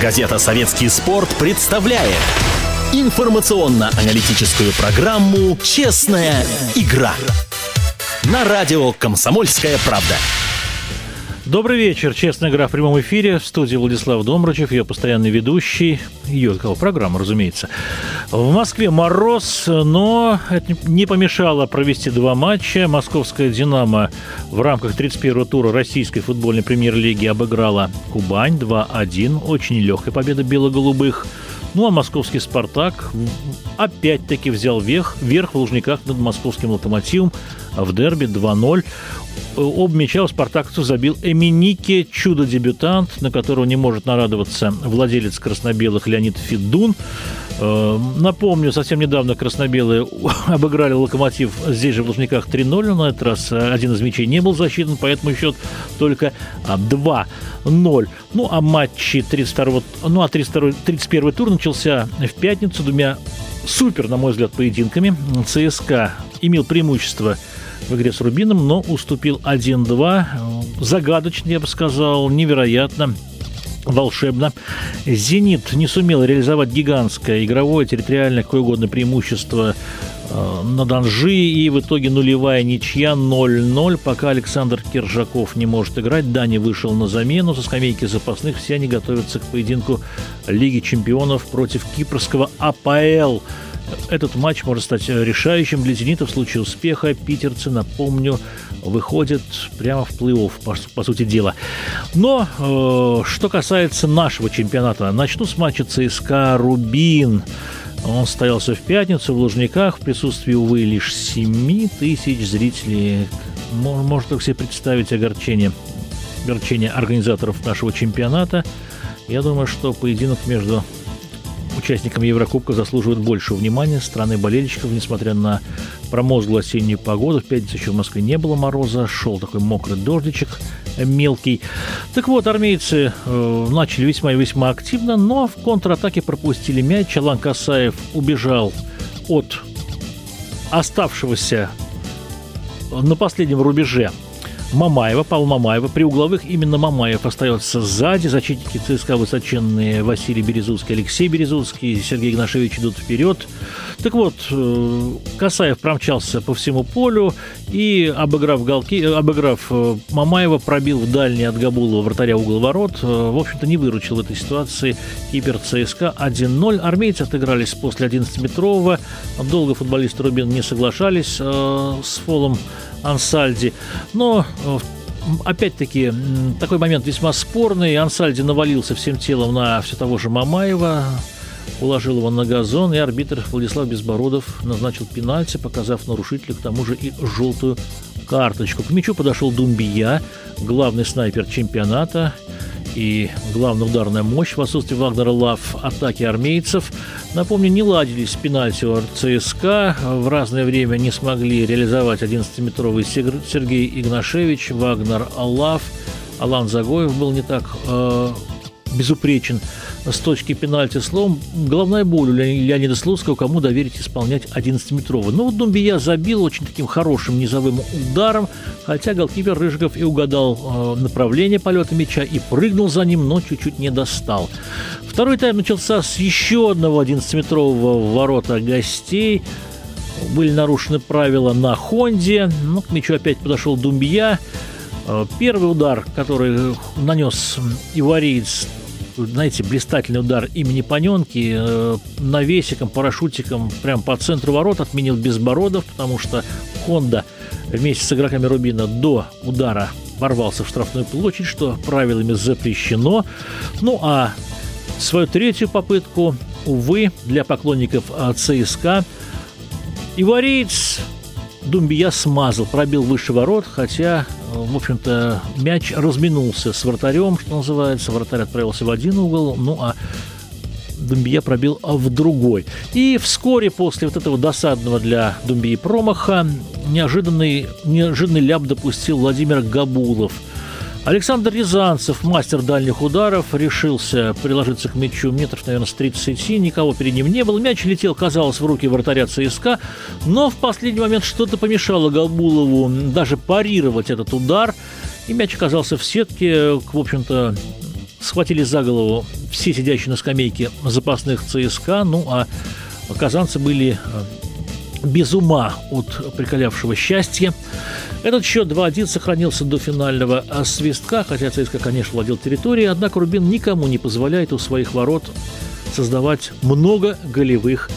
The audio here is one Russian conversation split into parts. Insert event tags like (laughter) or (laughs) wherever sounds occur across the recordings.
Газета «Советский спорт» представляет информационно-аналитическую программу «Честная игра» на радио «Комсомольская правда». Добрый вечер. Честная игра в прямом эфире. В студии Владислав Домрачев, ее постоянный ведущий. Ее кого программа, разумеется. В Москве мороз, но это не помешало провести два матча. Московская «Динамо» в рамках 31-го тура российской футбольной премьер-лиги обыграла Кубань 2-1. Очень легкая победа бело-голубых. Ну а московский «Спартак» опять-таки взял верх, верх в Лужниках над московским «Локомотивом» в дерби 2-0. Об мяча у спартакцев забил Эминики, чудо-дебютант, на которого не может нарадоваться владелец красно-белых Леонид Федун. Э, напомню, совсем недавно красно-белые (laughs) обыграли «Локомотив» здесь же в Лужниках 3-0. На этот раз один из мячей не был засчитан, поэтому счет только 2-0. Ну, а матчи 32 ну, а 32 31 тур начался в пятницу двумя супер, на мой взгляд, поединками. ЦСКА имел преимущество в игре с Рубином, но уступил 1-2. Загадочно, я бы сказал, невероятно волшебно. «Зенит» не сумел реализовать гигантское игровое, территориальное, какое угодно преимущество э, на Данжи, и в итоге нулевая ничья 0-0, пока Александр Киржаков не может играть. Дани вышел на замену со скамейки запасных, все они готовятся к поединку Лиги чемпионов против кипрского АПЛ. Этот матч может стать решающим для «Зенита» в случае успеха. Питерцы, напомню, выходят прямо в плей-офф, по, по сути дела. Но э, что касается нашего чемпионата, начну с матча ЦСКА «Рубин». Он состоялся в пятницу в Лужниках в присутствии, увы, лишь 7 тысяч зрителей. Можно только себе представить огорчение, огорчение организаторов нашего чемпионата. Я думаю, что поединок между участникам Еврокубка заслуживают большего внимания страны болельщиков, несмотря на промозглую осеннюю погоду. В пятницу еще в Москве не было мороза, шел такой мокрый дождичек мелкий. Так вот, армейцы э, начали весьма и весьма активно, но в контратаке пропустили мяч. Алан Касаев убежал от оставшегося на последнем рубеже Мамаева, Павла Мамаева. При угловых именно Мамаев остается сзади. Защитники ЦСКА высоченные Василий Березуцкий, Алексей Березуцкий, Сергей Игнашевич идут вперед. Так вот, э, Касаев промчался по всему полю и, обыграв, голки, обыграв э, Мамаева, пробил в дальний от Габулова вратаря угол ворот. Э, в общем-то, не выручил в этой ситуации кипер ЦСКА 1-0. Армейцы отыгрались после 11-метрового. Долго футболисты Рубин не соглашались с фолом Ансальди. Но э, опять-таки, такой момент весьма спорный. Ансальди навалился всем телом на все того же Мамаева, уложил его на газон, и арбитр Владислав Безбородов назначил пенальти, показав нарушителю к тому же и желтую карточку. К мячу подошел Думбия, главный снайпер чемпионата и главная ударная мощь в отсутствии Вагнера Лав атаки армейцев. Напомню, не ладились пенальти у ЦСКА. В разное время не смогли реализовать 11-метровый Сергей Игнашевич, Вагнер Лав. Алан Загоев был не так э, безупречен с точки пенальти. Словом, головная боль у Леонида Слуцкого, кому доверить исполнять 11-метровый. Но вот Думбия забил очень таким хорошим низовым ударом, хотя голкипер Рыжиков и угадал э, направление полета мяча и прыгнул за ним, но чуть-чуть не достал. Второй тайм начался с еще одного 11-метрового ворота гостей. Были нарушены правила на Хонде. Ну, к мячу опять подошел Думбия. Э, первый удар, который нанес ивариец, знаете, блистательный удар имени Паненки э, навесиком, парашютиком прямо по центру ворот отменил Безбородов, потому что Хонда вместе с игроками Рубина до удара ворвался в штрафную площадь, что правилами запрещено. Ну а свою третью попытку, увы, для поклонников э, ЦСКА, Ивариец Думбия смазал, пробил выше ворот, хотя, в общем-то, мяч разминулся с вратарем, что называется. Вратарь отправился в один угол, ну а Думбия пробил в другой. И вскоре после вот этого досадного для Думбии промаха неожиданный, неожиданный ляп допустил Владимир Габулов – Александр Рязанцев, мастер дальних ударов, решился приложиться к мячу метров, наверное, с 30. Никого перед ним не было. Мяч летел, казалось, в руки вратаря ЦСКА, но в последний момент что-то помешало Галбулову даже парировать этот удар. И мяч оказался в сетке. В общем-то, схватили за голову все сидящие на скамейке запасных ЦСКА. Ну, а казанцы были без ума от приколявшего счастья. Этот счет 2-1 сохранился до финального свистка, хотя ЦСКА, конечно, владел территорией, однако Рубин никому не позволяет у своих ворот создавать много голевых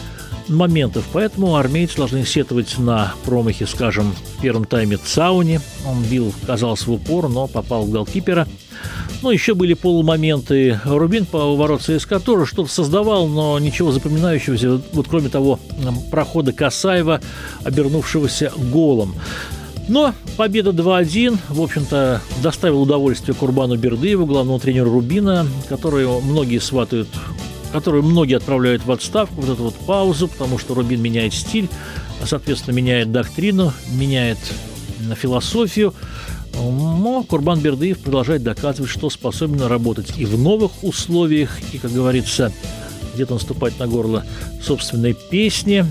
моментов. Поэтому армейцы должны сетовать на промахи, скажем, в первом тайме Цауни. Он бил, казалось, в упор, но попал в голкипера. Ну, еще были полумоменты. Рубин по ворот ЦСКА тоже что-то создавал, но ничего запоминающегося, вот кроме того прохода Касаева, обернувшегося голом. Но победа 2-1, в общем-то, доставила удовольствие Курбану Бердыеву, главному тренеру Рубина, который многие сватают которую многие отправляют в отставку, вот эту вот паузу, потому что Рубин меняет стиль, соответственно, меняет доктрину, меняет философию. Но Курбан Бердыев продолжает доказывать, что способен работать и в новых условиях, и, как говорится, где-то наступать на горло собственной песни,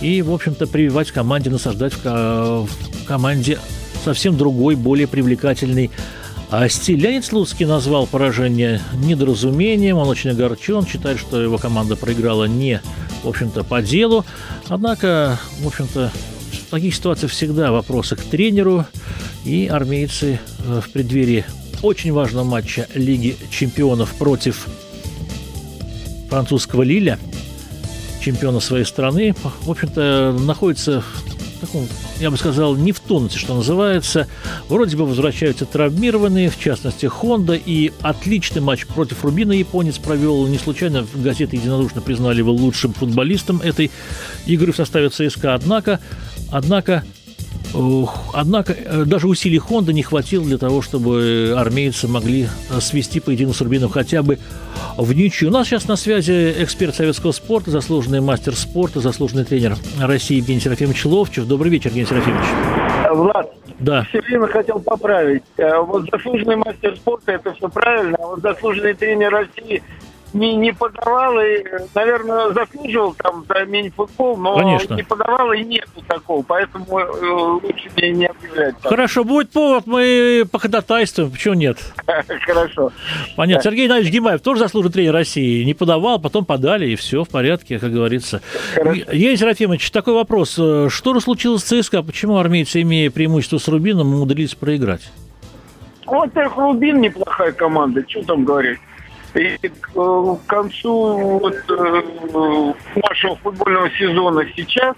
и, в общем-то, прививать команде, насаждать в команде совсем другой, более привлекательный а стиль. Леонид Слуцкий назвал поражение недоразумением, он очень огорчен, считает, что его команда проиграла не, в общем-то, по делу. Однако, в общем-то, в таких ситуациях всегда вопросы к тренеру, и армейцы э, в преддверии очень важного матча Лиги чемпионов против французского Лиля, чемпиона своей страны, в общем-то, находятся таком, я бы сказал, не в тонусе, что называется. Вроде бы возвращаются травмированные, в частности, Хонда. И отличный матч против Рубина японец провел. Не случайно газеты единодушно признали его лучшим футболистом этой игры в составе ЦСКА. Однако, однако Однако э, даже усилий Хонда не хватило для того, чтобы армейцы могли э, свести поединок с Рубином хотя бы в ничью. У нас сейчас на связи эксперт советского спорта, заслуженный мастер спорта, заслуженный тренер России Евгений Серафимович Ловчев. Добрый вечер, Евгений Серафимович. Влад, да. все время хотел поправить. Э, вот заслуженный мастер спорта, это все правильно, а вот заслуженный тренер России – не, не подавал и, наверное, заслуживал там за мини-футбол, но Конечно. не подавал и нету такого, поэтому э, лучше мне не объявлять. Так. Хорошо, будет повод, мы походатайствуем, почему нет? (laughs) Хорошо. Понятно. Сергей Геннадьевич Гимаев тоже заслуженный тренер России. Не подавал, потом подали, и все в порядке, как говорится. Евгений Серафимович, такой вопрос. Что случилось с ЦСКА? Почему армейцы, имея преимущество с Рубином, умудрились проиграть? во-первых, Рубин неплохая команда, что там говорить. И э, к концу вот, э, нашего футбольного сезона сейчас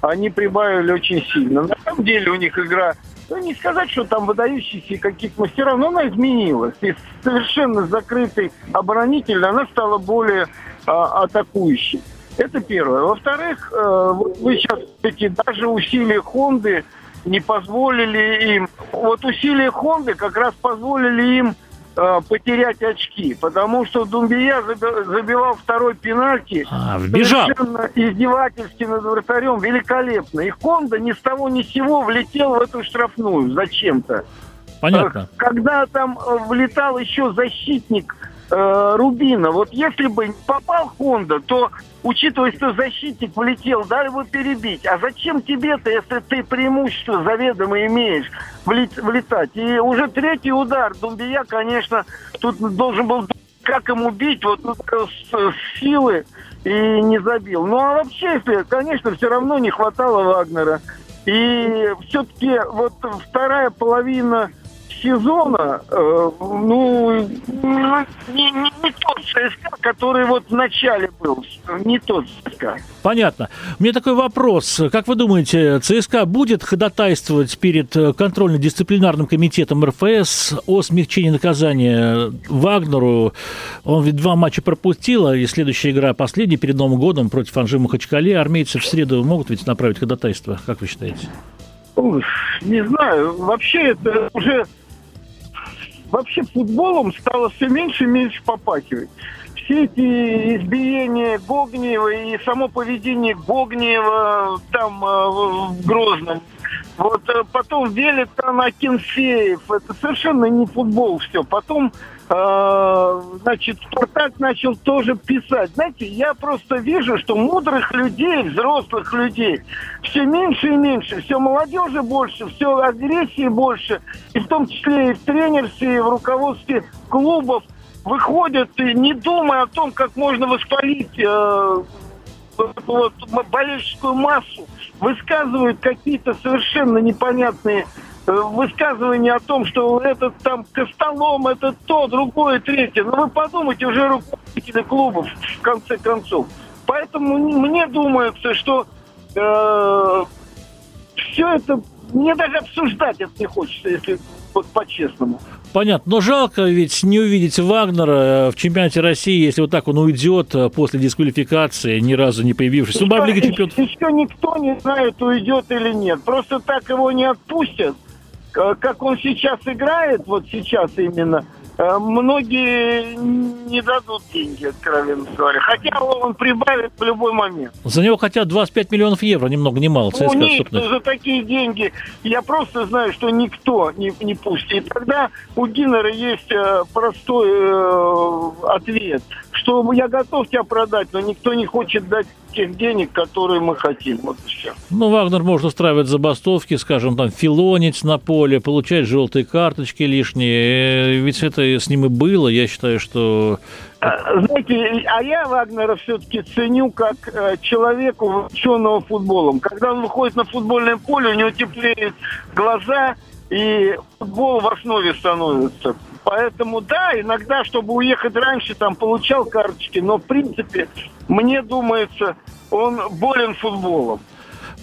они прибавили очень сильно. На самом деле у них игра, ну не сказать, что там выдающиеся каких-то мастеров, но она изменилась. И совершенно закрытой оборонительно она стала более а, атакующей. Это первое. Во-вторых, э, вы сейчас эти даже усилия Хонды не позволили им... Вот усилия Хонды как раз позволили им Э, потерять очки, потому что Думбия забивал второй пенальти. А, вбежал. Совершенно издевательски над вратарем, великолепно. И Хонда ни с того ни с сего влетел в эту штрафную зачем-то. Понятно. Э, когда там э, влетал еще защитник э, Рубина, вот если бы не попал Хонда, то учитывая, что защитник влетел, дали бы перебить. А зачем тебе-то, если ты преимущество заведомо имеешь, влетать? И уже третий удар Думбия, конечно, тут должен был как ему бить, вот с, с силы и не забил. Ну а вообще, если, конечно, все равно не хватало Вагнера. И все-таки вот вторая половина сезона, э, ну, не, не, не тот ЦСКА, который вот в начале был, не тот ЦСКА. Понятно. У меня такой вопрос. Как вы думаете, ЦСКА будет ходатайствовать перед контрольно-дисциплинарным комитетом РФС о смягчении наказания Вагнеру? Он ведь два матча пропустил, а и следующая игра последняя перед Новым годом против Анжи Махачкале. Армейцы в среду могут ведь направить ходатайство? Как вы считаете? Не знаю. Вообще это уже вообще футболом стало все меньше и меньше попахивать. Все эти избиения Гогниева и само поведение Гогниева там э, в Грозном, вот э, потом Велитон Акинфеев, это совершенно не футбол все. Потом значит, Спартак начал тоже писать. Знаете, я просто вижу, что мудрых людей, взрослых людей все меньше и меньше, все молодежи больше, все агрессии больше, и в том числе и в тренерстве, и в руководстве клубов. выходят, не думая о том, как можно воспалить э, вот, болельческую массу, высказывают какие-то совершенно непонятные э, высказывания о том, что этот там Костолом, это то, другое, третье. Но ну, вы подумайте, уже руководители клубов, в конце концов. Поэтому мне думается, что э, все это мне даже обсуждать это не хочется, если вот по-честному. Понятно, но жалко ведь не увидеть Вагнера э, в чемпионате России, если вот так он уйдет э, после дисквалификации, ни разу не появившись. Ну, Лига чемпионов... еще никто не знает, уйдет или нет. Просто так его не отпустят. Как он сейчас играет, вот сейчас именно – Э, многие не дадут деньги, откровенно говоря. Хотя он прибавит в любой момент. За него хотят 25 миллионов евро, ни много ни мало. Ну, нет, за такие деньги я просто знаю, что никто не, не пустит. И тогда у Гиннера есть э, простой э, ответ, что я готов тебя продать, но никто не хочет дать тех денег, которые мы хотим. Вот все. Ну, Вагнер может устраивать забастовки, скажем, там, филонить на поле, получать желтые карточки лишние. Ведь это с ним и было. Я считаю, что а, знаете, а я Вагнера все-таки ценю как э, человека, увлеченного футболом. Когда он выходит на футбольное поле, у него теплеют глаза, и футбол в основе становится. Поэтому, да, иногда, чтобы уехать раньше, там, получал карточки, но, в принципе, мне думается, он болен футболом.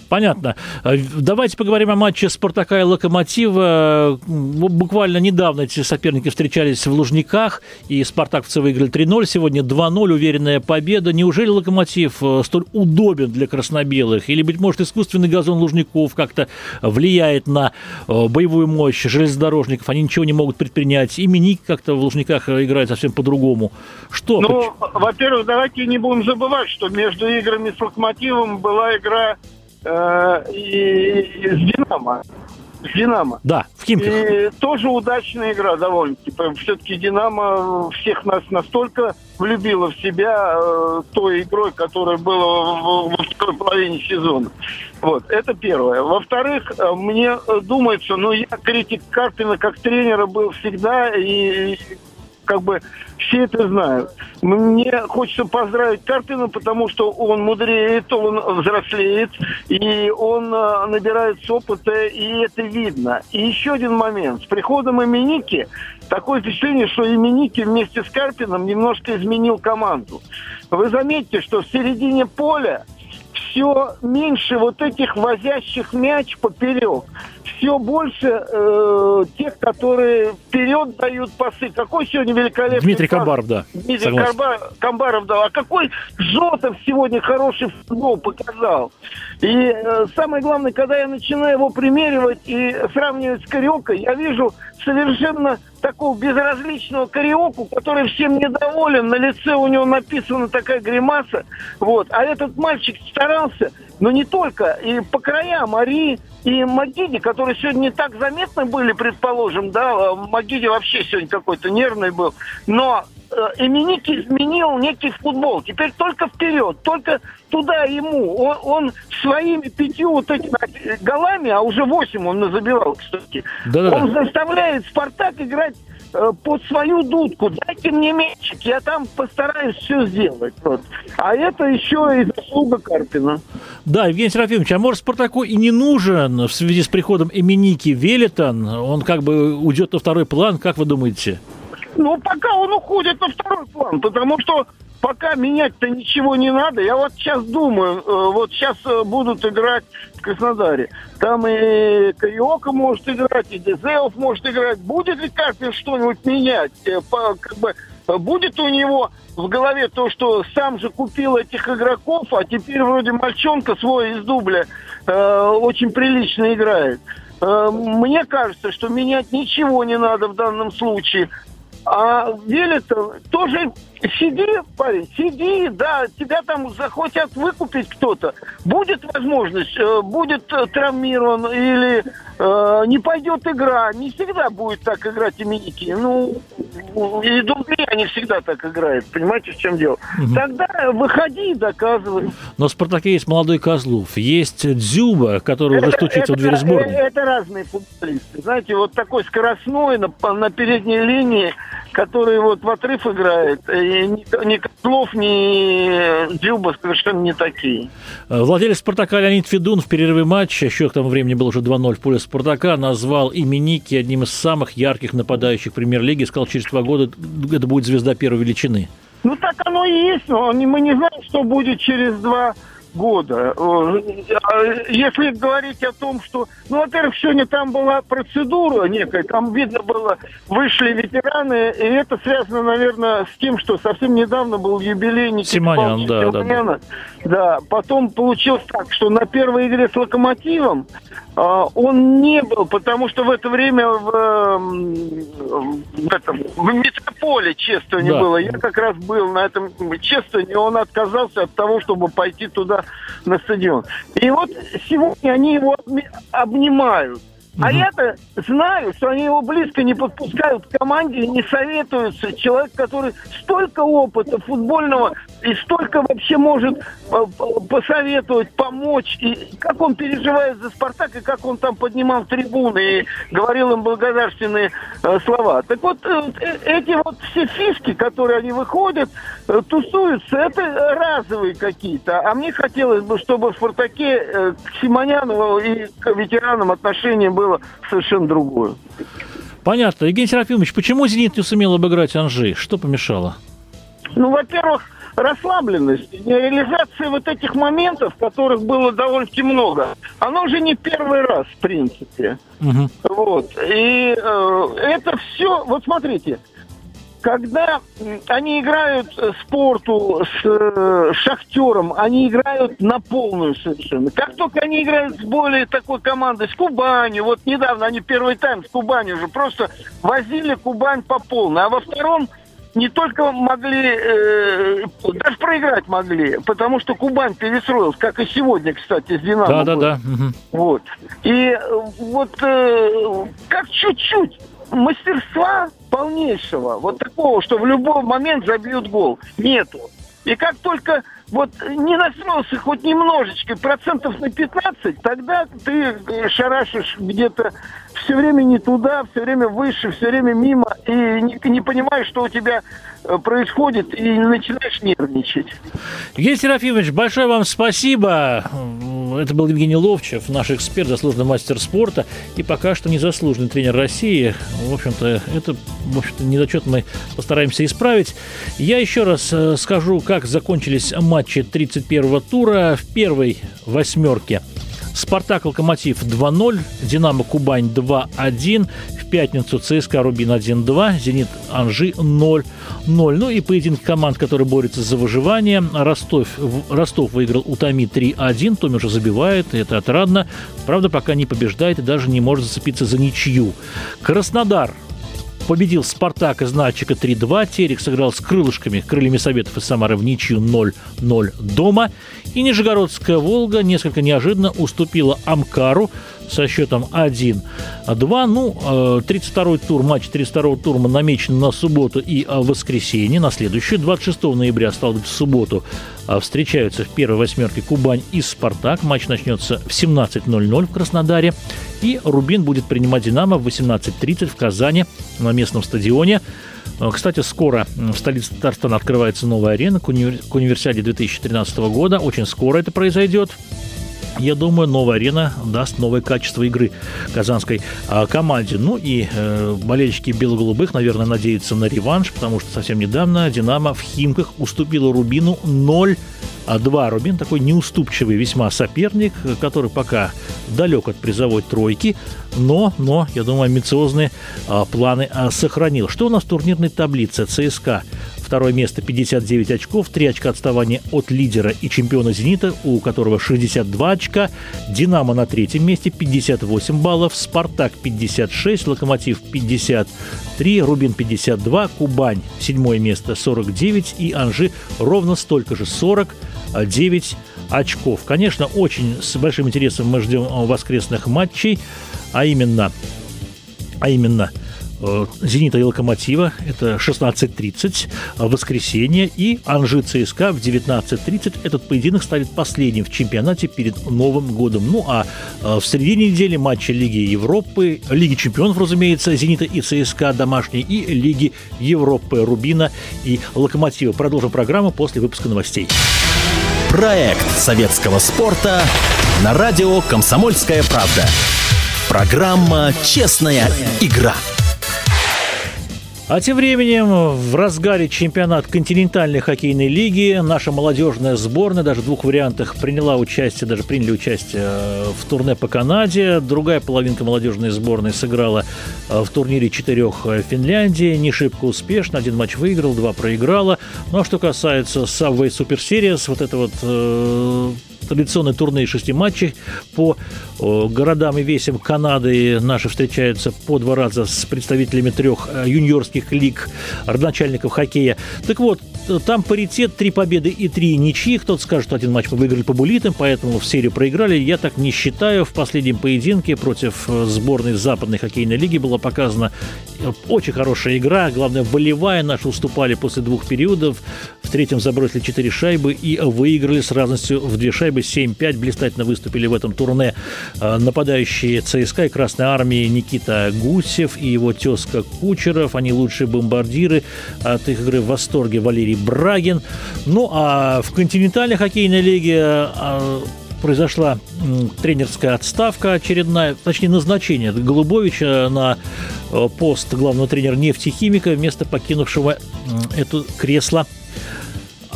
Понятно. Э, давайте поговорим о матче «Спартака» и «Локомотива». Буквально недавно эти соперники встречались в Лужниках, и «Спартаковцы» выиграли 3-0. Сегодня 2-0, уверенная победа. Неужели «Локомотив» э, столь удобен для краснобелых? Или, быть может, искусственный газон Лужников как-то влияет на э, боевую мощь железнодорожников? Они ничего не могут предпринять. И Миник как-то в Лужниках играет совсем по-другому. Что? Ну, во-первых, давайте не будем забывать, что между играми с «Локомотивом» была игра э, и, с «Динамо». С «Динамо». Да, в Химках. И тоже удачная игра довольно-таки. Все-таки «Динамо» всех нас настолько влюбила в себя э, той игрой, которая была во второй половине сезона. Вот, это первое. Во-вторых, э, мне думается, ну, я критик Карпина как тренера был всегда, и как бы все это знают. Мне хочется поздравить Карпина, потому что он мудреет, он взрослеет, и он э, набирается опыта, и это видно. И еще один момент. С приходом Именики такое впечатление, что Именики вместе с Карпином немножко изменил команду. Вы заметите, что в середине поля все меньше вот этих возящих мяч поперек все больше э, тех, которые вперед дают пасы. Какой сегодня великолепный Дмитрий пас. Камбаров, да. Дмитрий Карба, Камбаров, да. А какой Жотов сегодня хороший футбол показал. И э, самое главное, когда я начинаю его примеривать и сравнивать с Кариокой, я вижу совершенно такого безразличного кариоку, который всем недоволен, на лице у него написана такая гримаса, вот, а этот мальчик старался, но не только, и по краям Ари и Магиди, которые сегодня не так заметны были, предположим, да, Магиди вообще сегодня какой-то нервный был, но э, Именики изменил некий футбол. Теперь только вперед, только туда ему. Он, он своими пятью вот этими голами, а уже восемь он забивал, кстати, Да-да-да. он заставляет Спартак играть Э, под свою дудку. Дайте мне мячик, я там постараюсь все сделать. Вот. А это еще и заслуга Карпина. Да, Евгений Серафимович, а может Спартаку и не нужен в связи с приходом Эминики Велитон? Он как бы уйдет на второй план, как вы думаете? Ну, пока он уходит на второй план, потому что пока менять-то ничего не надо. Я вот сейчас думаю, э, вот сейчас э, будут играть в Краснодаре. Там и Кариока может играть, и Дезеов может играть. Будет ли Карпин что-нибудь менять? Э, как бы, будет у него в голове то, что сам же купил этих игроков, а теперь вроде мальчонка свой из дубля очень прилично играет. Мне кажется, что менять ничего не надо в данном случае. А Велитов тоже сиди, парень, сиди, да, тебя там захотят выкупить кто-то. Будет возможность, э, будет э, травмирован или э, не пойдет игра. Не всегда будет так играть именики. Ну, и Дунгли не всегда так играет. Понимаете, в чем дело? Угу. Тогда выходи и доказывай. Но в «Спартаке» есть молодой Козлов, есть Дзюба, который это, уже стучится это, в дверь сборной. Это, это разные футболисты. Знаете, вот такой скоростной на, на передней линии – который вот в отрыв играет. И ни, ни Козлов, ни Дзюба совершенно не такие. Владелец «Спартака» Леонид Федун в перерыве матча, счет к тому времени был уже 2-0 в поле «Спартака», назвал именики одним из самых ярких нападающих премьер-лиги. Сказал, через два года это будет звезда первой величины. Ну, так оно и есть, но мы не знаем, что будет через два года. Если говорить о том, что... Ну, во-первых, сегодня там была процедура некая, там видно было, вышли ветераны, и это связано, наверное, с тем, что совсем недавно был юбилей Никиты Симонян, да, да, да. Да, потом получилось так, что на первой игре с «Локомотивом» а, он не был, потому что в это время в, в, этом, в метрополе чествование да. было. Я как раз был на этом чествовании, он отказался от того, чтобы пойти туда на стадион. И вот сегодня они его обнимают. А я-то знаю, что они его близко не подпускают к команде и не советуются. Человек, который столько опыта футбольного и столько вообще может э, посоветовать, помочь. И как он переживает за «Спартак», и как он там поднимал трибуны и говорил им благодарственные э, слова. Так вот, э, эти вот все фишки, которые они выходят, тусуются, это разовые какие-то. А мне хотелось бы, чтобы в «Спартаке» к Симоняну и к ветеранам отношение было совершенно другое. Понятно. Евгений Серафимович, почему «Зенит» не сумел обыграть Анжи? Что помешало? Ну, во-первых, расслабленность, реализация вот этих моментов, которых было довольно-таки много, оно уже не первый раз, в принципе. Угу. Вот. И э, это все, вот смотрите, когда они играют спорту с э, шахтером, они играют на полную совершенно. Как только они играют с более такой командой, с Кубанью, вот недавно они первый тайм с Кубанью уже просто возили Кубань по полной, а во втором не только могли, э, даже проиграть могли, потому что Кубань перестроилась, как и сегодня, кстати, с Динамо. Да, да, да. Вот. И э, вот э, как чуть-чуть мастерства полнейшего, вот такого, что в любой момент забьют гол, нету. И как только вот не настроился хоть немножечко, процентов на 15, тогда ты э, шарашишь где-то все время не туда, все время выше, все время мимо, и не, не понимаешь, что у тебя э, происходит, и начинаешь нервничать. Евгений Серафимович, большое вам спасибо. Это был Евгений Ловчев, наш эксперт, заслуженный мастер спорта и пока что незаслуженный тренер России. В общем-то, это, в общем-то, недочет мы постараемся исправить. Я еще раз э, скажу, как закончились матчи 31-го тура. В первой восьмерке Спартак Локомотив 2-0, Динамо Кубань 2-1, в пятницу ЦСКА Рубин 1-2, Зенит Анжи 0-0. Ну и поединки команд, которые борются за выживание. Ростов, Ростов выиграл у Томи 3-1, Томи уже забивает, и это отрадно. Правда, пока не побеждает и даже не может зацепиться за ничью. Краснодар победил «Спартак» из Начика 3-2. Терек сыграл с крылышками, крыльями Советов из Самары в ничью 0-0 дома. И Нижегородская «Волга» несколько неожиданно уступила «Амкару» со счетом 1-2. Ну, 32-й э, тур, матч 32-го тура намечен на субботу и э, воскресенье, на следующую. 26 ноября, стал быть, в субботу, э, встречаются в первой восьмерке Кубань и Спартак. Матч начнется в 17.00 в Краснодаре. И Рубин будет принимать «Динамо» в 18.30 в Казани на местном стадионе. Кстати, скоро в столице Татарстана открывается новая арена к, универ... к универсиаде 2013 года. Очень скоро это произойдет. Я думаю, новая арена даст новое качество игры казанской а, команде. Ну и э, болельщики бело-голубых, наверное, надеются на реванш, потому что совсем недавно «Динамо» в Химках уступила Рубину 0 а два Рубин такой неуступчивый весьма соперник, который пока далек от призовой тройки, но, но я думаю, амбициозные а, планы а, сохранил. Что у нас в турнирной таблице? ЦСКА Второе место 59 очков, 3 очка отставания от лидера и чемпиона «Зенита», у которого 62 очка. «Динамо» на третьем месте 58 баллов, «Спартак» 56, «Локомотив» 53, «Рубин» 52, «Кубань» седьмое место 49 и «Анжи» ровно столько же 49 очков. Конечно, очень с большим интересом мы ждем воскресных матчей, а именно, а именно Э, «Зенита» и «Локомотива». Это 16.30 в воскресенье. И «Анжи ЦСКА» в 19.30. Этот поединок станет последним в чемпионате перед Новым годом. Ну а в середине недели матчи Лиги Европы, Лиги чемпионов, разумеется, «Зенита» и ЦСКА домашние, и Лиги Европы «Рубина» и «Локомотива». Продолжим программу после выпуска новостей. Проект советского спорта на радио «Комсомольская правда». Программа «Честная игра». А тем временем в разгаре чемпионат континентальной хоккейной лиги наша молодежная сборная даже в двух вариантах приняла участие, даже приняли участие э, в турне по Канаде. Другая половинка молодежной сборной сыграла э, в турнире четырех э, Финляндии. Не шибко успешно. Один матч выиграл, два проиграла. Ну а что касается Subway Super Series, вот это вот традиционное турне шести матчей по городам и весям Канады. Наши встречаются по два раза с представителями трех э, юниорских лиг родоначальников хоккея. Так вот, там паритет, три победы и три ничьи. Кто-то скажет, что один матч мы выиграли по булитам, поэтому в серию проиграли. Я так не считаю. В последнем поединке против э, сборной Западной хоккейной лиги была показана э, очень хорошая игра. Главное, волевая. Наши уступали после двух периодов. В третьем забросили четыре шайбы и выиграли с разностью в две шайбы 7-5. Блистательно выступили в этом турне Э, нападающие ЦСКА и Красной Армии Никита Гусев и его тезка Кучеров. Они лучшие бомбардиры. От их игры в восторге Валерий Брагин. Ну, а в континентальной хоккейной лиге э, произошла тренерская отставка очередная, точнее назначение Голубовича на э, пост главного тренера нефтехимика вместо покинувшего это кресло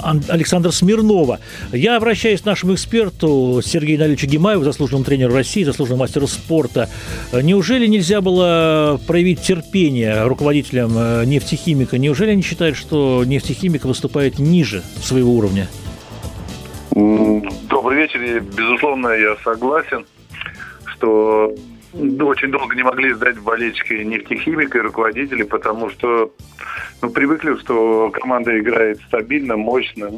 Александра Смирнова. Я обращаюсь к нашему эксперту Сергею Наличу Гимаеву, заслуженному тренеру России, заслуженному мастеру спорта. Неужели нельзя было проявить терпение руководителям э, нефтехимика? Неужели они считают, что нефтехимик выступает ниже своего уровня? Добрый вечер. Безусловно, я согласен, что очень долго не могли сдать болельщики нефтехимика и руководители, потому что ну, привыкли, что команда играет стабильно, мощно.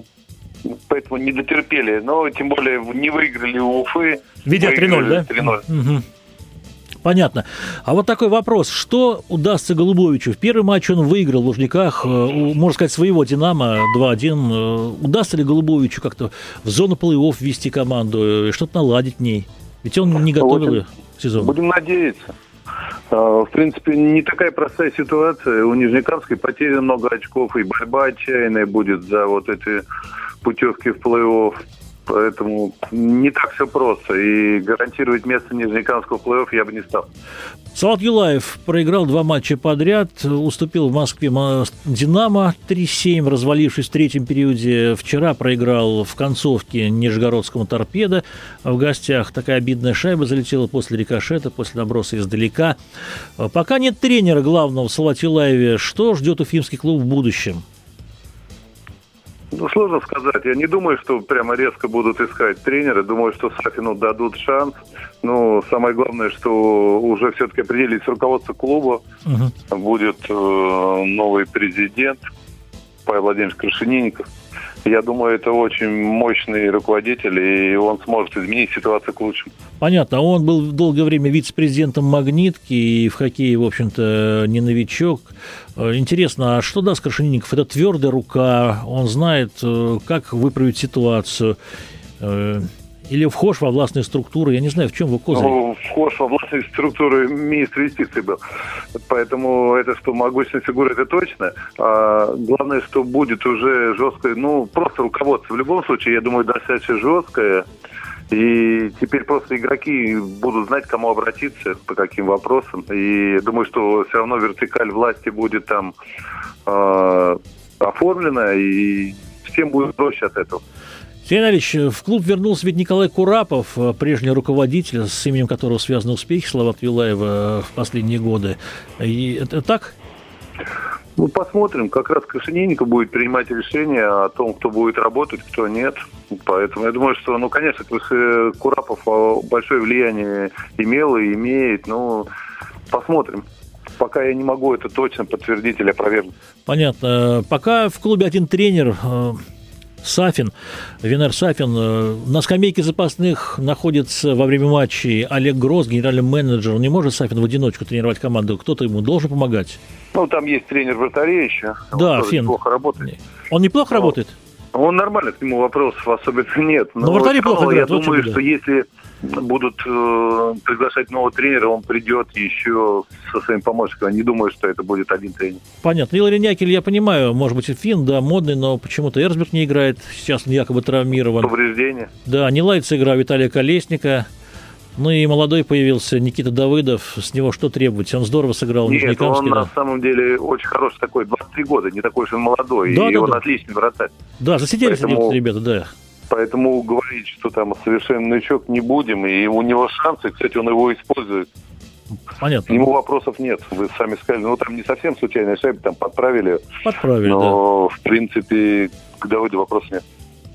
Поэтому не дотерпели. Но тем более не выиграли у Уфы. Видя 3-0, да? 3-0. Угу. Понятно. А вот такой вопрос. Что удастся Голубовичу? В первый матч он выиграл в Лужниках, э, можно сказать, своего «Динамо» 2-1. Э, удастся ли Голубовичу как-то в зону плей-офф ввести команду, что-то наладить в ней? Ведь он не готовил ее сезону. Будем надеяться. А, в принципе, не такая простая ситуация. У Нижнекамской потеряно много очков, и борьба отчаянная будет за вот эти путевки в плей-офф. Поэтому не так все просто. И гарантировать место Нижнекамского плей-офф я бы не стал. Салат Юлаев проиграл два матча подряд, уступил в Москве «Динамо» 3-7, развалившись в третьем периоде. Вчера проиграл в концовке Нижегородскому «Торпедо». В гостях такая обидная шайба залетела после рикошета, после наброса издалека. Пока нет тренера главного в Салат Юлаеве. Что ждет уфимский клуб в будущем? Ну, сложно сказать. Я не думаю, что прямо резко будут искать тренера. Думаю, что Сафину дадут шанс. Ну, самое главное, что уже все-таки определились руководство клуба. Угу. Будет э, новый президент Павел Владимирович Крашенинников. Я думаю, это очень мощный руководитель, и он сможет изменить ситуацию к лучшему. Понятно. Он был долгое время вице-президентом «Магнитки», и в хоккее, в общем-то, не новичок. Э, интересно, а что даст Крашенинников? Это твердая рука, он знает, э, как выправить ситуацию. Или вхож во властные структуры? Я не знаю, в чем вы козырь? Ну, вхож во властные структуры министра юстиции был. Поэтому это что, могущественная фигура, это точно. А главное, что будет уже жесткое, ну, просто руководство. В любом случае, я думаю, достаточно жесткое. И теперь просто игроки будут знать, кому обратиться, по каким вопросам. И думаю, что все равно вертикаль власти будет там э, оформлена, и всем будет проще от этого. Сергей Ильич, в клуб вернулся ведь Николай Курапов, э, прежний руководитель, с именем которого связаны успехи Слават Вилаева в последние годы. И это так? Ну, посмотрим. Как раз Кашиненко будет принимать решение о том, кто будет работать, кто нет. Поэтому я думаю, что, ну, конечно, Курапов а, большое влияние имел и имеет. Ну, посмотрим. Пока я не могу это точно подтвердить или опровергнуть. Понятно. Пока в клубе один тренер, э, Сафин, Венер Сафин. Э, на скамейке запасных находится во время матчей Олег Гросс, генеральный менеджер. Он не может Сафин в одиночку тренировать команду. Кто-то ему должен помогать. Ну, там есть тренер вратарей еще. Да, он Фин. Плохо работает. Он неплохо Но... работает? Он нормально, к нему вопросов особенно (laughs) нет. Но, Но вратари плохо играют. Я думаю, что если будут э, приглашать нового тренера, он придет еще со своим помощником. Не думаю, что это будет один тренер. Понятно. Илари Някель, я понимаю, может быть, и фин, да, модный, но почему-то Эрсберг не играет. Сейчас он якобы травмирован. Повреждение. Да, не ладится игра Виталия Колесника. Ну и молодой появился Никита Давыдов. С него что требовать? Он здорово сыграл Нет, он да. на самом деле очень хороший такой, 23 года, не такой уж он молодой. Да, и да, он да. отличный вратарь. Да, засиделись Поэтому... ребята, да. Поэтому говорить, что там совершенно новичок не будем, и у него шансы, кстати, он его использует. Понятно. К нему вопросов нет. Вы сами сказали, ну там не совсем случайная шайба, там подправили. Подправили, но, да. в принципе, к Давыду вопросов нет.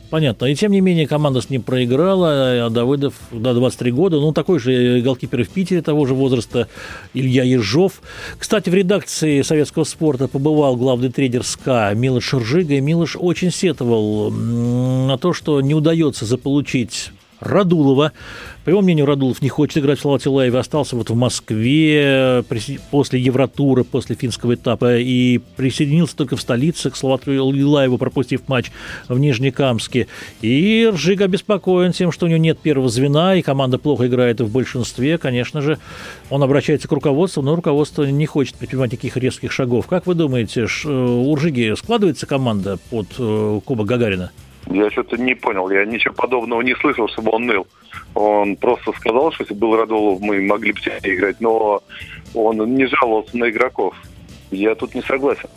Понятно. И тем не менее команда с ним проиграла, а Давыдов до 23 года, ну, такой же голкипер в Питере того же возраста, Илья Ежов. Кстати, в редакции советского спорта побывал главный тренер СКА Милош Ржига, и Милош очень сетовал на то, что не удается заполучить Радулова. По его мнению, Радулов не хочет играть в Салате Лайве, остался вот в Москве после Евротура, после финского этапа, и присоединился только в столице к Салату Лаеву, пропустив матч в Нижнекамске. И Ржига обеспокоен тем, что у него нет первого звена, и команда плохо играет в большинстве. Конечно же, он обращается к руководству, но руководство не хочет предпринимать никаких резких шагов. Как вы думаете, у Ржиги складывается команда под э, Кубок Гагарина? Я что-то не понял, я ничего подобного не слышал, чтобы он ныл. Он просто сказал, что если был Радулов, мы могли бы играть, но он не жаловался на игроков. Я тут не согласен.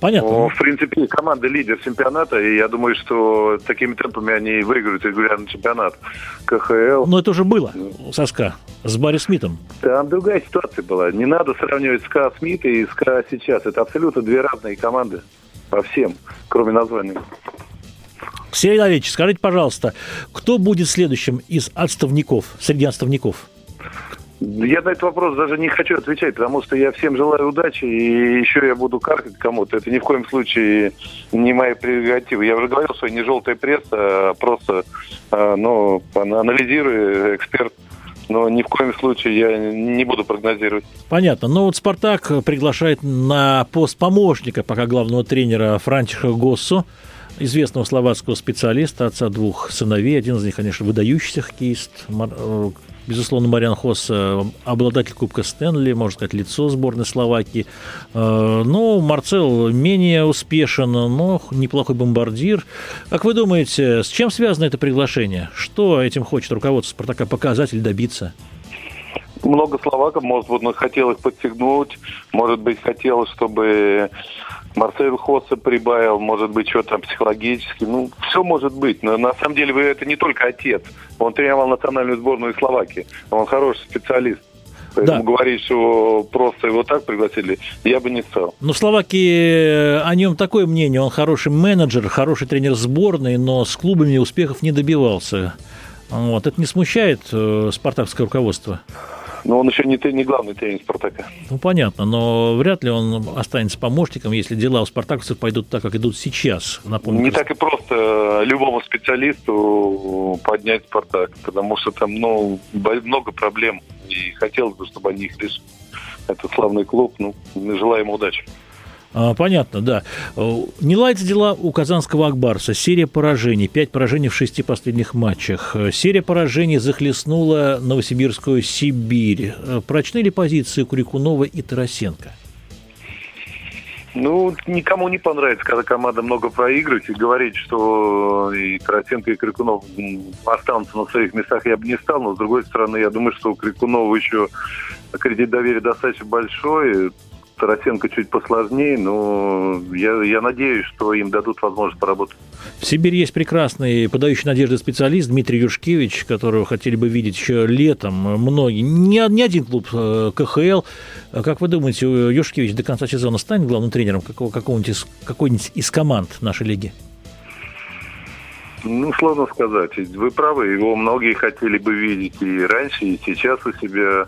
Понятно. Ну, в принципе, команда лидер чемпионата, и я думаю, что такими темпами они выиграют регулярный чемпионат КХЛ. Но это уже было со СКА, с Барри Смитом. Там другая ситуация была. Не надо сравнивать СКА Смита и СКА сейчас. Это абсолютно две разные команды по всем, кроме названия. Сергей скажите, пожалуйста, кто будет следующим из отставников, среди отставников? Я на этот вопрос даже не хочу отвечать, потому что я всем желаю удачи, и еще я буду каркать кому-то. Это ни в коем случае не мои прерогативы. Я уже говорил, что не желтая пресса, а просто а, ну, анализирую эксперт но ни в коем случае я не буду прогнозировать. Понятно. Но вот «Спартак» приглашает на пост помощника пока главного тренера Франтиха Госсу известного словацкого специалиста, отца двух сыновей. Один из них, конечно, выдающийся хоккеист. Э, безусловно, Мариан Хос, э, обладатель Кубка Стэнли, можно сказать, лицо сборной Словакии. Но Марцел менее успешен, но неплохой бомбардир. Как вы думаете, с чем связано это приглашение? Что этим хочет руководство Спартака показать или добиться? Много словаков, может быть, он хотел их подтягнуть, может быть, хотел, чтобы Марсель Хоса прибавил, может быть, что-то психологически. Ну, все может быть. Но на самом деле вы это не только отец. Он тренировал национальную сборную Словакии. Он хороший специалист. Поэтому да. говорить, что просто его так пригласили, я бы не стал. Ну, в Словакии о нем такое мнение. Он хороший менеджер, хороший тренер сборной, но с клубами успехов не добивался. Вот. Это не смущает э, спартакское руководство? Но он еще не, не главный тренер «Спартака». Ну, понятно, но вряд ли он останется помощником, если дела у спартаковцев пойдут так, как идут сейчас. Напомню, не так и просто любому специалисту поднять «Спартак», потому что там ну, много проблем, и хотелось бы, чтобы они их решили. Это славный клуб, ну, желаем удачи. А, понятно, да. Э, не ладятся дела у казанского Акбарса. Серия поражений. Пять поражений в шести последних матчах. Э, серия поражений захлестнула Новосибирскую Сибирь. Э, прочны ли позиции Курикунова и Тарасенко? Ну, никому не понравится, когда команда много проигрывает и говорить, что и Тарасенко, и Крикунов останутся на своих местах, я бы не стал. Но, с другой стороны, я думаю, что у Крикунова еще кредит доверия достаточно большой. Тарасенко чуть посложнее, но я, я надеюсь, что им дадут возможность поработать. В Сибири есть прекрасный, подающий надежды специалист Дмитрий Юшкевич, которого хотели бы видеть еще летом многие. Не, не один клуб э, КХЛ. Как вы думаете, Юшкевич до конца сезона станет главным тренером какого, какого-нибудь из, какой-нибудь из команд нашей лиги? Ну, сложно сказать. Вы правы, его многие хотели бы видеть и раньше, и сейчас у себя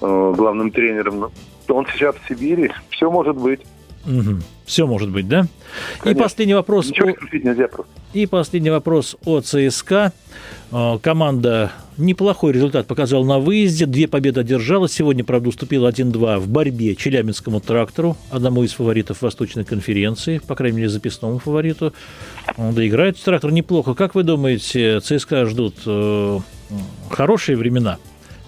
э, главным тренером он сейчас в Сибири, все может быть. Угу. Все может быть, да? Конечно. И последний вопрос. Ничего о- нельзя просто. И последний вопрос о ЦСКА. Э, Команда неплохой результат показала на выезде. Две победы одержала. Сегодня, правда, уступила 1-2 в борьбе Челябинскому трактору, одному из фаворитов Восточной конференции, по крайней мере, записному фавориту. Да играет трактор неплохо. Как вы думаете, ЦСКА ждут э, хорошие времена?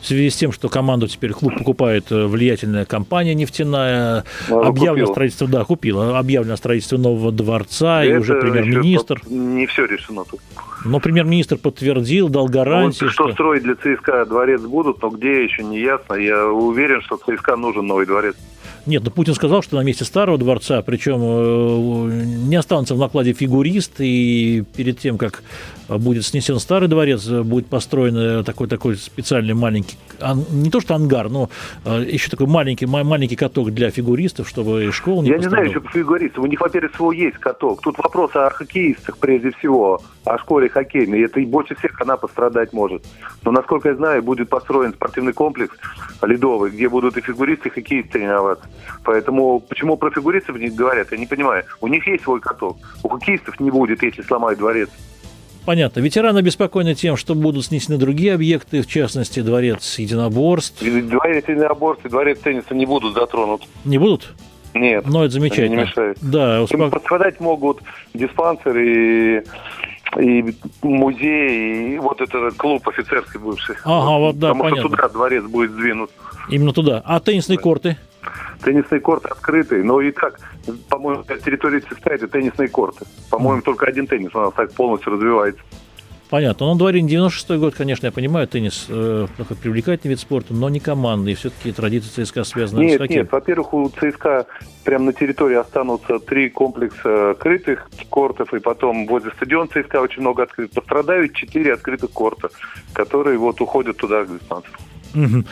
В связи с тем, что команду теперь клуб покупает э, влиятельная компания нефтяная, Ну, объявлено купила. строительство, да, купила, объявлено строительство нового дворца, и Это уже премьер-министр. Не все решено тут. Но премьер-министр подтвердил, дал Вот гарантии, что, что... строить для ЦСКА дворец будут, но где еще не ясно. Я уверен, что ЦСКА нужен новый дворец. Нет, но Путин сказал, что на месте старого дворца, причем э, не останутся в накладе фигурист, и перед тем, как будет снесен старый дворец, э, будет построен э, такой, такой специальный маленький, не то что ангар, но э, еще такой маленький, ма- маленький каток для фигуристов, чтобы школа не Я не знаю пострадала. еще по фигуристам. У них, во-первых, свой есть каток. Тут вопрос о хоккеистах прежде всего, о школе хоккейной. Это и больше всех она пострадать может. Но, насколько я знаю, будет построен спортивный комплекс ледовый, где будут и фигуристы, и хоккеисты тренироваться. Поэтому почему про фигуристов не говорят, я не понимаю. У них есть свой каток. У хоккеистов не будет, если сломают дворец. Понятно. Ветераны обеспокоены тем, что будут снесены другие объекты, в частности, дворец единоборств. И Дворец аборты, дворец тенниса не будут затронут. Не будут? Нет. Но это замечательно. Не мешают. Да, Им успок- пострадать могут диспансеры и, и музей, и вот этот клуб офицерский бывший. Ага, вот да, Потому понятно. что туда дворец будет сдвинут. именно туда. А теннисные корты? Теннисный корт открытый, но и так, по-моему, на территории ЦСКА это теннисные корты. По-моему, только один теннис у нас так полностью развивается. Понятно. Ну, дворе 96-й год, конечно, я понимаю, теннис э, привлекательный вид спорта, но не командный. Все-таки традиции ЦСКА связаны с Нет, хоккеем. нет, во-первых, у ЦСКА прямо на территории останутся три комплекса крытых кортов, и потом возле стадиона ЦСКА очень много открытых. Пострадают четыре открытых корта, которые вот уходят туда к диспансеру. Мгм.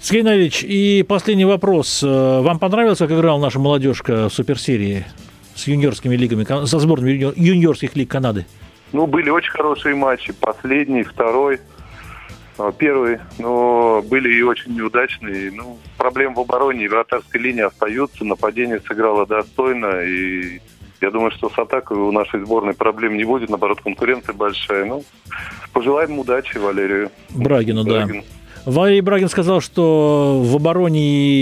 Сергей Наилович, и последний вопрос. Э, Вам понравилось, как играла наша молодежка в суперсерии с юниорскими лигами, со сборными юни- юниорских лиг Канады? Ну, были очень хорошие матчи. Последний, второй, а, первый. Но были и очень неудачные. Ну, проблемы в обороне и вратарской линии остаются. Нападение сыграло достойно. И я думаю, что с атакой у нашей сборной проблем не будет. Наоборот, конкуренция большая. Ну, пожелаем удачи Валерию. Брагину, да. Валерий Брагин сказал, что в обороне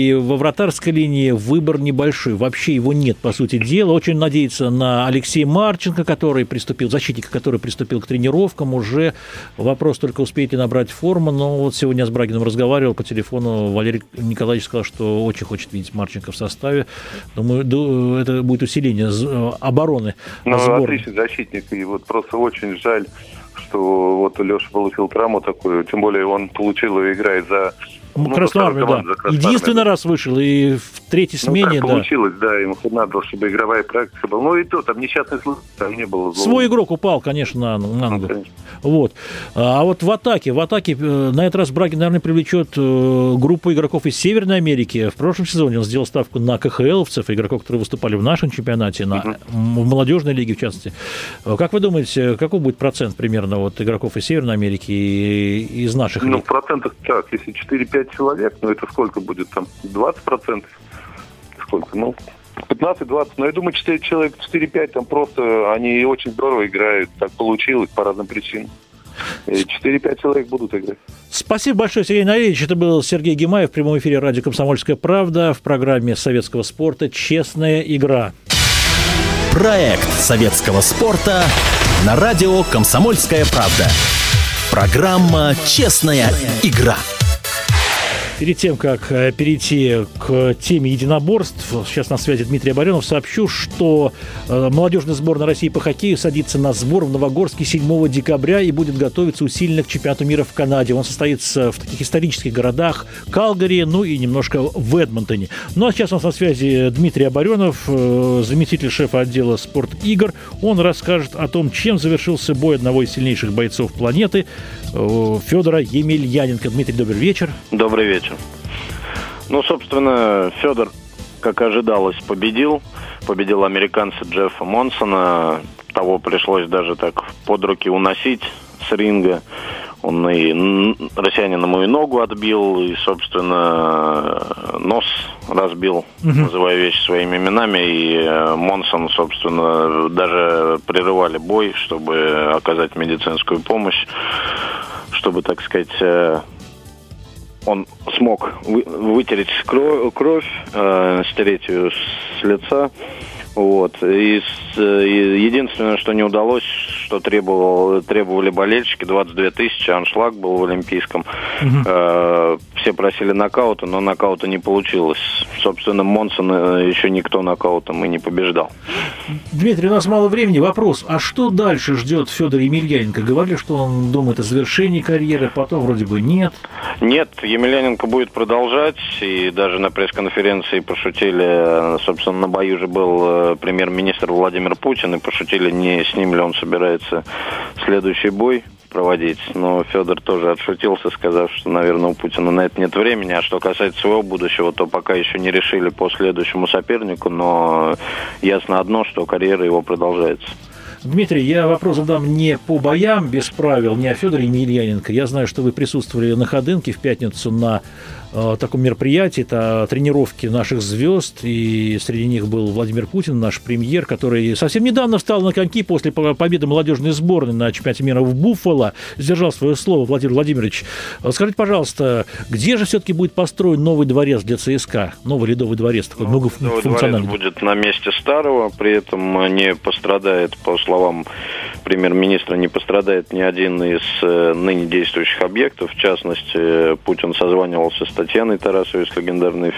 и во вратарской линии выбор небольшой. Вообще его нет, по сути дела. Очень надеется на Алексея Марченко, который приступил, защитника, который приступил к тренировкам. Уже вопрос только успеет ли набрать форму. Но вот сегодня я с Брагиным разговаривал по телефону. Валерий Николаевич сказал, что очень хочет видеть Марченко в составе. Думаю, ду- это будет усиление э, обороны Ну, сборной. отличный защитник. И вот просто очень жаль, что вот Леша получил травму такую. Тем более он получил и играет за... Ну, ну, Красную армию, да. Красную Единственный армию. раз вышел, и в третьей Ну, смене, так да. получилось, да, ему надо, было, чтобы игровая практика была. Ну и то, там несчастный случай, там не было. злого. Свой игрок упал, конечно, на, на Ну, ногу. конечно. Вот. А вот в атаке, в атаке э, на этот раз Брагин, наверное, привлечет э, группу игроков из Северной Америки. В прошлом сезоне он сделал ставку на КХЛовцев, игроков, которые выступали в нашем чемпионате, на, м, в молодежной лиге, в частности. Э, Как вы думаете, какой будет процент примерно вот игроков из Северной Америки и из наших Ну, лиг? в процентах так, если 4-5 человек, ну это сколько будет там? 20 процентов? Сколько? Ну, 15-20. Но я думаю, 4 человек, 4-5 там просто, они очень здорово играют. Так получилось по разным причинам. И 4-5 человек будут играть. Спасибо большое, Сергей Наилевич. Это был Сергей Гимаев в прямом эфире радио «Комсомольская правда» в программе советского спорта «Честная игра». Проект советского спорта на радио «Комсомольская правда». Программа «Честная игра». Перед тем, как э, перейти к теме единоборств, сейчас на связи Дмитрий Оборенов, сообщу, что э, молодежная сборная России по хоккею садится на сбор в Новогорске 7 декабря и будет готовиться усиленно к чемпионату мира в Канаде. Он состоится в таких исторических городах Калгари, ну и немножко в Эдмонтоне. Ну а сейчас у нас на связи Дмитрий Оборенов, э, заместитель шефа отдела спорт игр. Он расскажет о том, чем завершился бой одного из сильнейших бойцов планеты Федора Емельяненко. Дмитрий, добрый вечер. Добрый вечер. Ну, собственно, Федор, как ожидалось, победил. Победил американца Джеффа Монсона. Того пришлось даже так под руки уносить с ринга. Он и россиянин ему и ногу отбил, и, собственно, нос разбил, угу. называя вещи своими именами. И э, Монсон, собственно, даже прерывали бой, чтобы оказать медицинскую помощь, чтобы, так сказать, э, он смог вытереть кровь, кровь э, стереть ее с лица. Вот. И, и единственное, что не удалось, что требовал, требовали болельщики, 22 тысячи, аншлаг был в Олимпийском. Угу. Э, все просили нокаута, но нокаута не получилось. Собственно, Монсон э, еще никто нокаутом и не побеждал. Дмитрий, у нас мало времени. Вопрос, а что дальше ждет Федор Емельяненко? Говорили, что он думает о завершении карьеры, потом вроде бы нет. Нет, Емельяненко будет продолжать, и даже на пресс-конференции пошутили, собственно, на бою же был э, премьер-министр Владимир Путин и пошутили, не с ним ли он собирается следующий бой проводить. Но Федор тоже отшутился, сказав, что, наверное, у Путина на это нет времени. А что касается своего будущего, то пока еще не решили по следующему сопернику, но ясно одно, что карьера его продолжается. Дмитрий, я вопрос задам не по боям без правил, не о Федоре Емельяненко. Я знаю, что вы присутствовали на Ходынке в пятницу на таком мероприятии. Это тренировки наших звезд, и среди них был Владимир Путин, наш премьер, который совсем недавно встал на коньки после победы молодежной сборной на чемпионате мира в Буффало, сдержал свое слово Владимир Владимирович. Скажите, пожалуйста, где же все-таки будет построен новый дворец для ЦСКА, новый ледовый дворец, такой ну, многофункциональный? Дворец будет на месте старого, при этом не пострадает, по словам премьер-министра, не пострадает ни один из э, ныне действующих объектов. В частности, Путин созванивался с Татьяной Тарасовой, с легендарной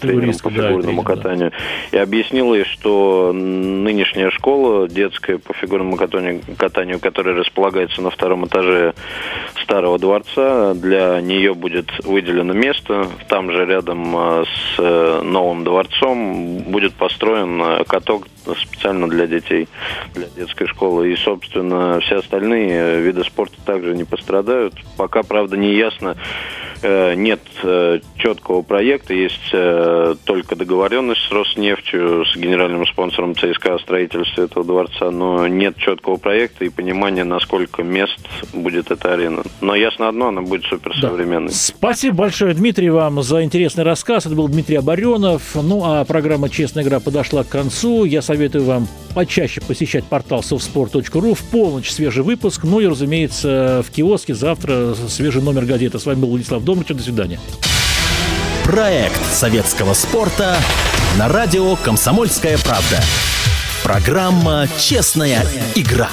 тренером по фигурному да, катанию, да. и объяснил ей, что нынешняя школа детская по фигурному катанию, катанию, которая располагается на втором этаже старого дворца, для нее будет выделено место. Там же рядом э, с э, новым дворцом будет построен каток специально для детей, для детской школы. И, собственно, все остальные виды спорта также не пострадают. Пока, правда, не ясно, Э, нет э, четкого проекта, есть э, только договоренность с Роснефтью, с генеральным спонсором ЦСКА о строительстве этого дворца, но нет четкого проекта и понимания, на сколько мест будет эта арена. Но ясно одно, она будет суперсовременной. Да. Спасибо большое, Дмитрий, вам за интересный рассказ. Это был Дмитрий Оборенов. Ну, а программа «Честная игра» подошла к концу. Я советую вам почаще посещать портал softsport.ru. В полночь свежий выпуск. Ну и, разумеется, в киоске завтра свежий номер газеты. С вами был Владислав Добрычев. До свидания. Проект советского спорта на радио «Комсомольская правда». Программа «Честная игра».